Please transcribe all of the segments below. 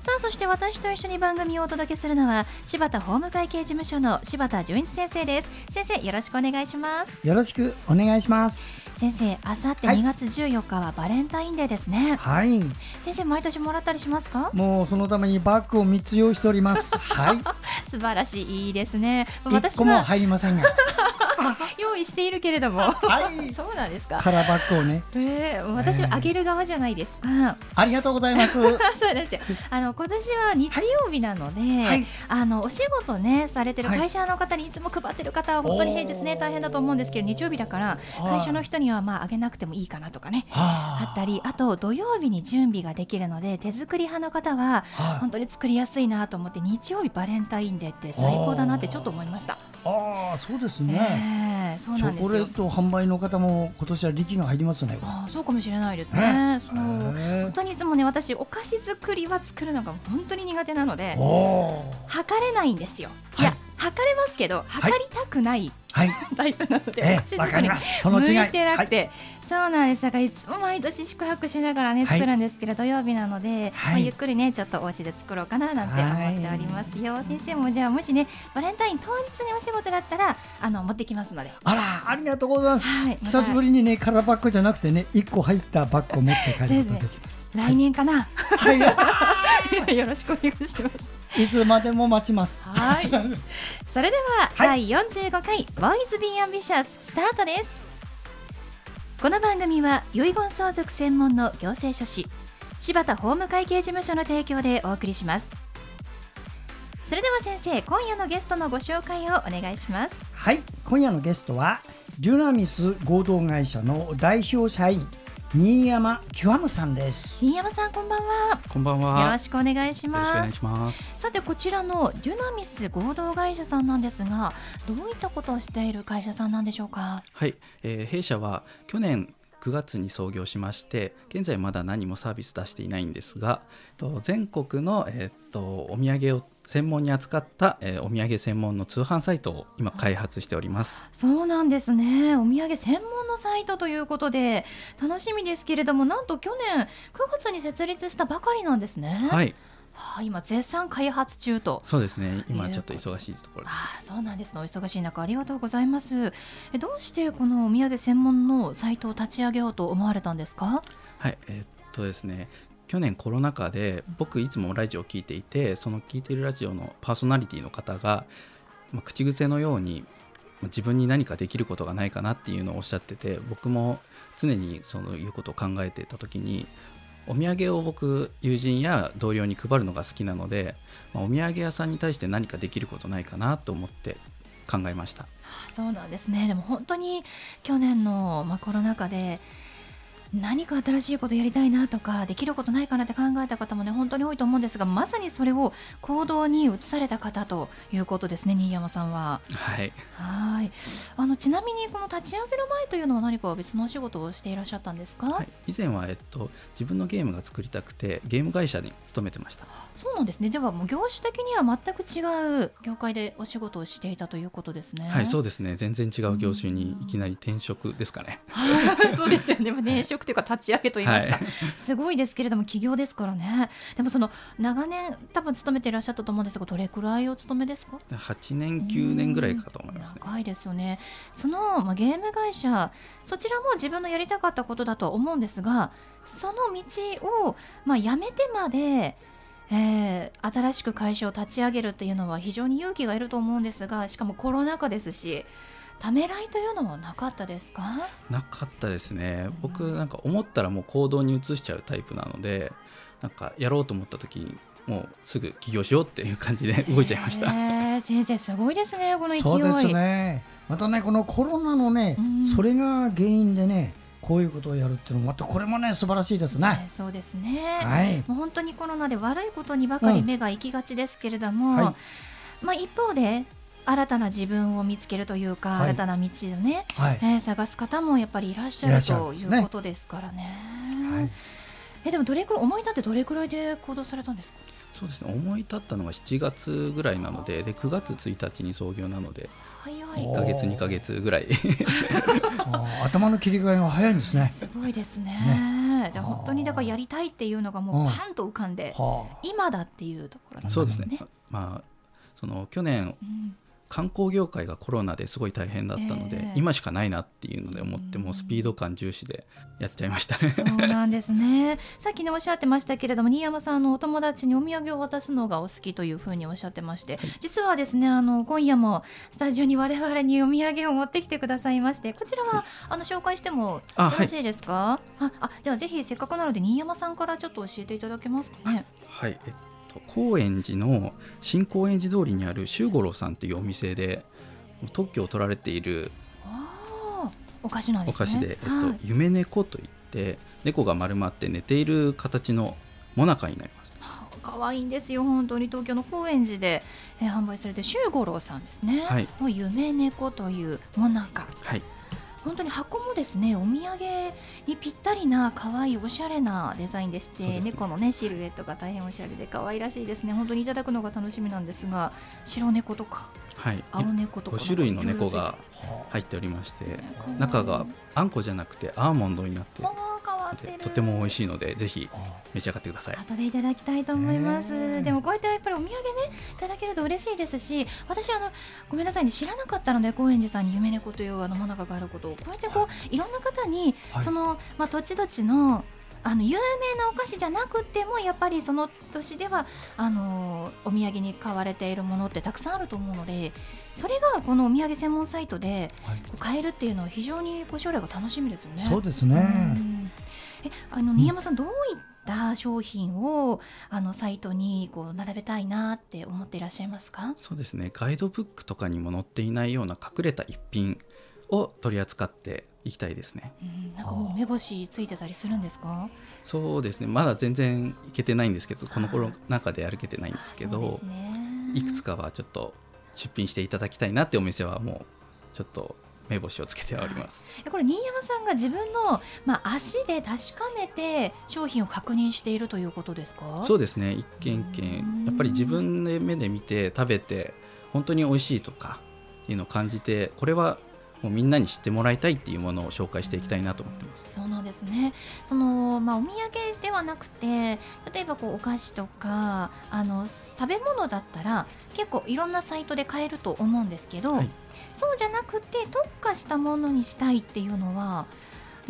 さあそして私と一緒に番組をお届けするのは柴田法務会計事務所の柴田純一先生です。先生よろしくお願いします。よろしくお願いします。先生あさって2月14日はバレンタインデーですね。はい。先生毎年もらったりしますか？もうそのためにバッグを3つ用意しております。はい。素晴らしいいいですね。私個も入りませんが 用意しているけれども、はい、そうなんですか。カラーバッグをね。えー、私はあげる側じゃないですか。ありがとうございます。そうですよ。あの今年は日曜日なので、はい、あのお仕事ねされてる会社の方にいつも配ってる方は本当に平日ね大変だと思うんですけど、日曜日だから会社の人にはまああげなくてもいいかなとかね、あったり、あと土曜日に準備ができるので手作り派の方は本当に作りやすいなと思って日曜日バレンタインデーって最高だなってちょっと思いました。ああそうですね、えー、そうなんチョコレート販売の方も今年は力が入りますねあそうかもしれないですね、そう。本当にいつもね私お菓子作りは作るのが本当に苦手なので測れないんですよ、い、や測れますけど測りたくない、はい、タイプなので、えー、お菓子作り向いてなくて、そうなんです。だからいつも毎年宿泊しながらね作るんですけど、土曜日なので、まあ、ゆっくりねちょっとお家で作ろうかななんて思っておりますよ、先生もじゃあもしねバレンタイン当日にお仕事だったらあの持ってきますので。あらありがとうございます、はい、久しぶりにねカラーバッグじゃなくてね一個入ったバッグを持って帰ることができます、来年かな、はい、よろしくお願いします。いつまでも待ちます。はい。それでは、はい、第45回ボーイズビーアンビシャススタートです。この番組は遺言相続専門の行政書士柴田法務会計事務所の提供でお送りします。それでは先生今夜のゲストのご紹介をお願いします。はい今夜のゲストはデュナミス合同会社の代表社員新山極さんです。新山さんこんばんは。こんばんは。よろしくお願いします。お願いします。さてこちらのデュナミス合同会社さんなんですがどういったことをしている会社さんなんでしょうか？はい、えー、弊社は去年9月に創業しまして現在まだ何もサービス出していないんですが全国の、えー、とお土産を専門に扱った、えー、お土産専門の通販サイトを今開発しております。そうなんですね。お土産専門のサイトということで楽しみですけれどもなんと去年9月に設立したばかりなんですね。はい。はあ、今絶賛開発中と。そうですね。今ちょっと忙しいところです。あそうなんですね。お忙しい中ありがとうございます。えどうしてこのお土産専門のサイトを立ち上げようと思われたんですか？はい。えー、っとですね去年コロナ禍で僕いつもラジオを聞いていてその聞いてるラジオのパーソナリティの方が、ま、口癖のように自分に何かできることがないかなっていうのをおっしゃってて僕も常にそういうことを考えてた時にお土産を僕友人や同僚に配るのが好きなので、ま、お土産屋さんに対して何かできることないかなと思って考えました。そうなんですねでも本当に去年の、ま、コロナ禍で何か新しいことやりたいなとかできることないかなって考えた方もね本当に多いと思うんですがまさにそれを行動に移された方ということですね新山さんは。はい。はい。あのちなみにこの立ち上げる前というのは何か別のお仕事をしていらっしゃったんですか、はい、以前は、えっと、自分のゲームが作りたくてゲーム会社に勤めてました。そうなんですね。ではもう業種的には全く違う業界でお仕事をしていたということですね。はいそうですね。全然違う業種にいきなり転職ですかね。そうですよね。転職というか立ち上げといいますか、はい、すごいですけれども起業ですからね。でもその長年多分勤めていらっしゃったと思うんですがどれくらいお勤めですか？8年9年ぐらいかと思います、ね、長いですよね。その、まあ、ゲーム会社そちらも自分のやりたかったことだと思うんですがその道を、まあ、やめてまでえー、新しく会社を立ち上げるっていうのは非常に勇気がいると思うんですがしかもコロナ禍ですしためらいというのはなかったですか？なかったですね、僕なんか思ったらもう行動に移しちゃうタイプなのでなんかやろうと思った時にもうすぐ起業しようっていう感じで動いちゃいました、えー、先生すごいですねこの勢い。そうですね。またねこのコロナのね、うん、それが原因でねこういうことをやるっていうのもまたこれもね素晴らしいですね。ねそうですね、はい。もう本当にコロナで悪いことにばかり目が行きがちですけれども、はい。まあ、一方で新たな自分を見つけるというか、はい新たな道をね、はい。えー探す方もやっぱりいらっしゃるということですからね。はいえでもどれくらい思い立ってどれくらいで行動されたんですか？そうですね思い立ったのが7月ぐらいなのでで9月1日に創業なので早い。1ヶ月2ヶ月ぐらい 頭の切り替えが早いんですね。すごいですね。で本当にだからやりたいっていうのがもううんパンと浮かんで、は今だっていうところなんそうですねまあその去年うん観光業界がコロナですごい大変だったので、ええ今しかないなっていうので思ってうんもうスピード感重視でやっちゃいましたね。そうなんですね。さっきねおっしゃってましたけれども、新山さんあのお友達にお土産を渡すのがお好きというふうにおっしゃってまして、実はですねあの今夜もスタジオに我々にお土産を持ってきてくださいまして、こちらはあの紹介してもあよろしいですか？あ、あではぜひせっかくなので新山さんからちょっと教えていただけますかね？はい、えっと、高円寺の新高円寺通りにある周五郎さんというお店で特許を取られているお菓子なんですね。お菓子で、えっとはい夢猫といって猫が丸まって寝ている形のモナカになります。はあ可愛いんですよ本当に東京の高円寺で、えー販売されてる周五郎さんですね。はいの夢猫というもなか。はい、本当に箱もですねお土産にぴったりな可愛いおしゃれなデザインでしてね。猫のねシルエットが大変おしゃれで可愛らしいですね。本当にいただくのが楽しみなんですが白猫とかはい、青猫とか5種類の猫が入っておりまして中があんこじゃなくてアーモンドになってとても美味しいのでぜひ召し上がってください。後でいただきたいと思います、ねえ。でもこうやってやっぱりお土産ねいただけると嬉しいですし私あのごめんなさいね知らなかったので高円寺さんに夢猫というあのもなかがあることを。こうやってこうい。ろんな方に、はい。そのまあ土地土地のあの有名なお菓子じゃなくてもやっぱりその年ではあのお土産に買われているものってたくさんあると思うのでそれがこのお土産専門サイトで買えるっていうのは非常にこう将来が楽しみですよね。そうですうね。んえあの新山さんどういった商品をあのサイトにこう並べたいなって思っていらっしゃいますか？そうですねガイドブックとかにも載っていないような隠れた一品を取り扱っていきたいですね。うん、なんかもう目星ついてたりするんですか？そうですねまだ全然いけてないんですけどこの頃中で歩けてないんですけどすねいくつかはちょっと出品していただきたいなってお店はもうちょっと目星をつけてはおります。えこれ新山さんが自分のまあ足で確かめて商品を確認しているということですか？そうですね一軒一軒やっぱり自分で目で見て食べて本当に美味しいとかっていうのを感じてこれはもうみんなに知ってもらいたいっていうものを紹介していきたいなと思ってます。そうなんですね。そのまあお土産ではなくて、例えばこうお菓子とかあの食べ物だったら結構いろんなサイトで買えると思うんですけど、はいそうじゃなくて特化したものにしたいっていうのは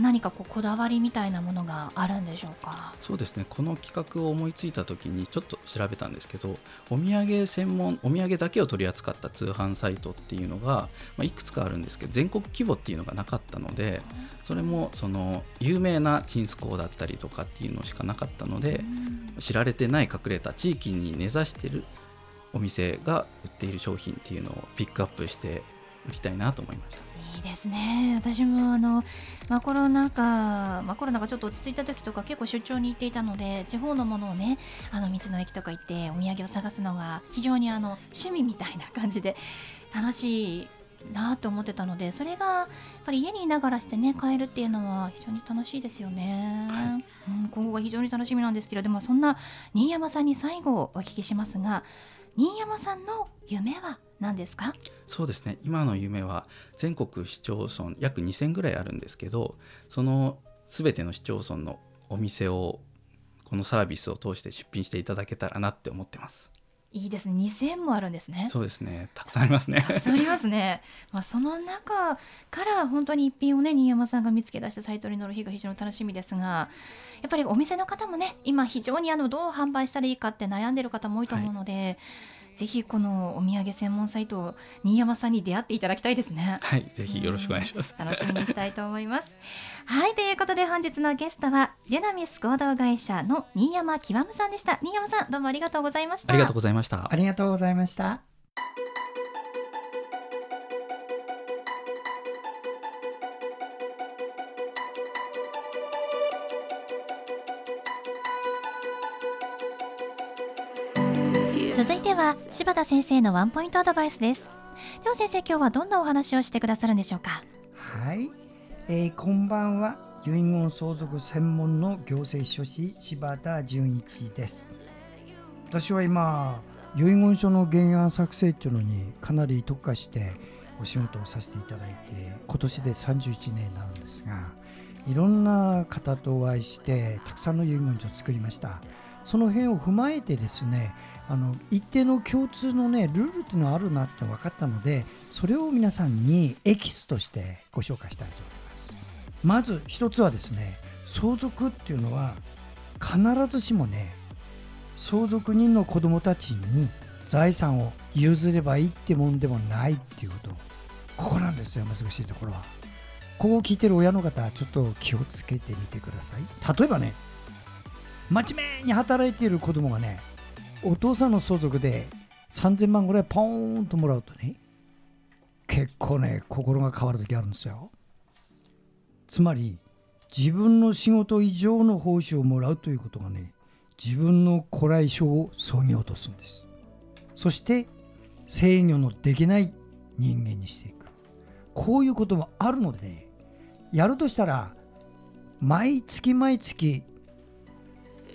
何かこうこだわりみたいなものがあるんでしょうか？そうですねこの企画を思いついた時にちょっと調べたんですけどお土産専門お土産だけを取り扱った通販サイトっていうのが、まあ、いくつかあるんですけど全国規模っていうのがなかったのでそれもその有名なチンスコーだったりとかっていうのしかなかったので知られてない隠れた地域に根ざしてるお店が売っている商品っていうのをピックアップして売りたいなと思いました。いいですね。私もあの、まあ、コロナ禍、まあ、コロナがちょっと落ち着いた時とか結構出張に行っていたので地方のものをねあの道の駅とか行ってお土産を探すのが非常にあの趣味みたいな感じで楽しいなと思ってたのでそれがやっぱり家にいながらしてね買えるっていうのは非常に楽しいですよね、はうん、今後が非常に楽しみなんですけれどもそんな新山さんに最後お聞きしますが新山さんの夢は何ですか？そうですね。今の夢は全国市町村約2000ぐらいあるんですけどその全ての市町村のお店をこのサービスを通して出品していただけたらなって思ってます。いいですね。2000もあるんですね。そうですね。たくさんありますね。たくさんありますね。まあその中から本当に一品をね新山さんが見つけ出してサイトに載る日が非常に楽しみですが、やっぱりお店の方もね今非常にあのどう販売したらいいかって悩んでる方も多いと思うので、ぜひこのお土産専門サイト新山さんに出会っていただきたいですね。はいぜひよろしくお願いします楽しみにしたいと思います。はいということで本日のゲストはデュナミス合同会社の新山極さんでした。新山さんどうもありがとうございました。ありがとうございましたありがとうございました。は柴田先生のワンポイントアドバイスです。では先生今日はどんなお話をしてくださるんでしょうか？はい、えー、こんばんは。遺言相続専門の行政書士柴田純一です。私は今遺言書の原案作成っていうのにかなり特化してお仕事をさせていただいて今年で31年になるんですがいろんな方とお会いしてたくさんの遺言書を作りました。その辺を踏まえてですねあの一定の共通のねルールっていうのはあるなって分かったのでそれを皆さんにエキスとしてご紹介したいと思います。まず一つはですね相続っていうのは必ずしもね相続人の子供たちに財産を譲ればいいってもんでもないっていうこと。ここなんですよ難しいところは。ここを聞いてる親の方ちょっと気をつけてみてください。例えばね真面目に働いている子供がねお父さんの相続で3000万ぐらいポーンともらうとね結構ね心が変わる時あるんですよ。つまり自分の仕事以上の報酬をもらうということがね自分の古来書をそぎ落とすんです。そして制御のできない人間にしていく。こういうこともあるのでねやるとしたら毎月毎月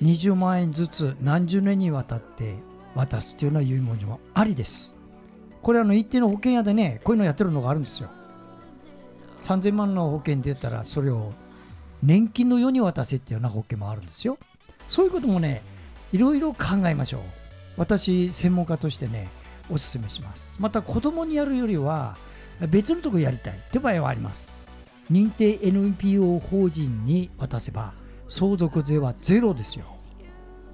20万円ずつ何十年にわたって渡すというような遺言書もありです。これあの一定の保険屋でねこういうのやってるのがあるんですよ。3000万の保険出たらそれを年金のように渡せっていうような保険もあるんですよ。そういうこともねいろいろ考えましょう。私専門家としてねお勧めします。また子供にやるよりは別のところやりたいって場合はあります。認定 NPO 法人に渡せば相続税はゼロですよ。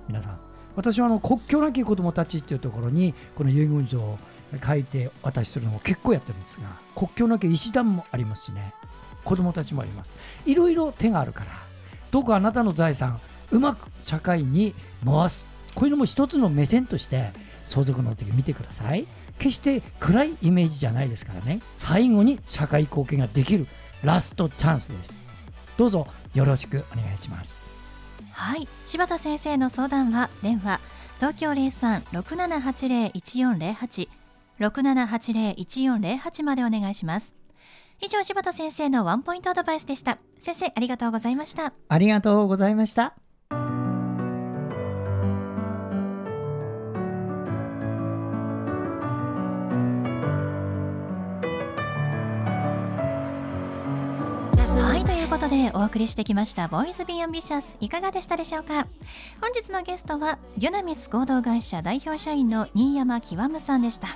皆さん。私はあの国境なき子どもたちっていうところにこの遺言状を書いて渡しするのを結構やってるんですが国境なき医師団もありますしね。子どもたちもあります。いろいろ手があるからどうかあなたの財産うまく社会に回す。こういうのも一つの目線として相続の時見てください。決して暗いイメージじゃないですからね。最後に社会貢献ができるラストチャンスです。どうぞよろしくお願いします。はい。柴田先生の相談は電話東京03-6780-1408 6780-1408までお願いします。以上柴田先生のワンポイントアドバイスでした。先生ありがとうございました。ありがとうございましたことでお送りしてきました「ボーイズ・ビー・アンビシャス」いかがでしたでしょうか？本日のゲストはデュナミス合同会社代表社員の新山極さんでした。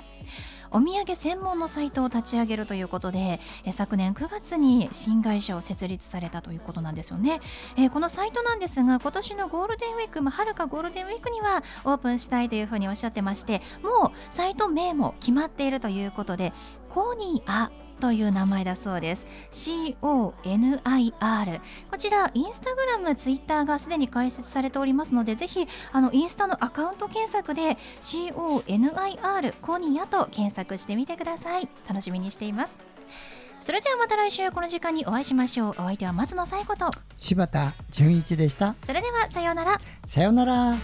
お土産専門のサイトを立ち上げるということで昨年9月に新会社を設立されたということなんですよね、えーこのサイトなんですが今年のゴールデンウィーク、まあ、はるかゴールデンウィークにはオープンしたいというふうにおっしゃってましてもうサイト名も決まっているということでコニアという名前だそうです。CONIR こちらインスタグラムツイッターがすでに開設されておりますのでぜひあのインスタのアカウント検索で CONIR コニアと検索してみてください。楽しみにしています。それではまた来週この時間にお会いしましょう。お相手は松野紗友子と。柴田純一でした。それではさようなら。さようなら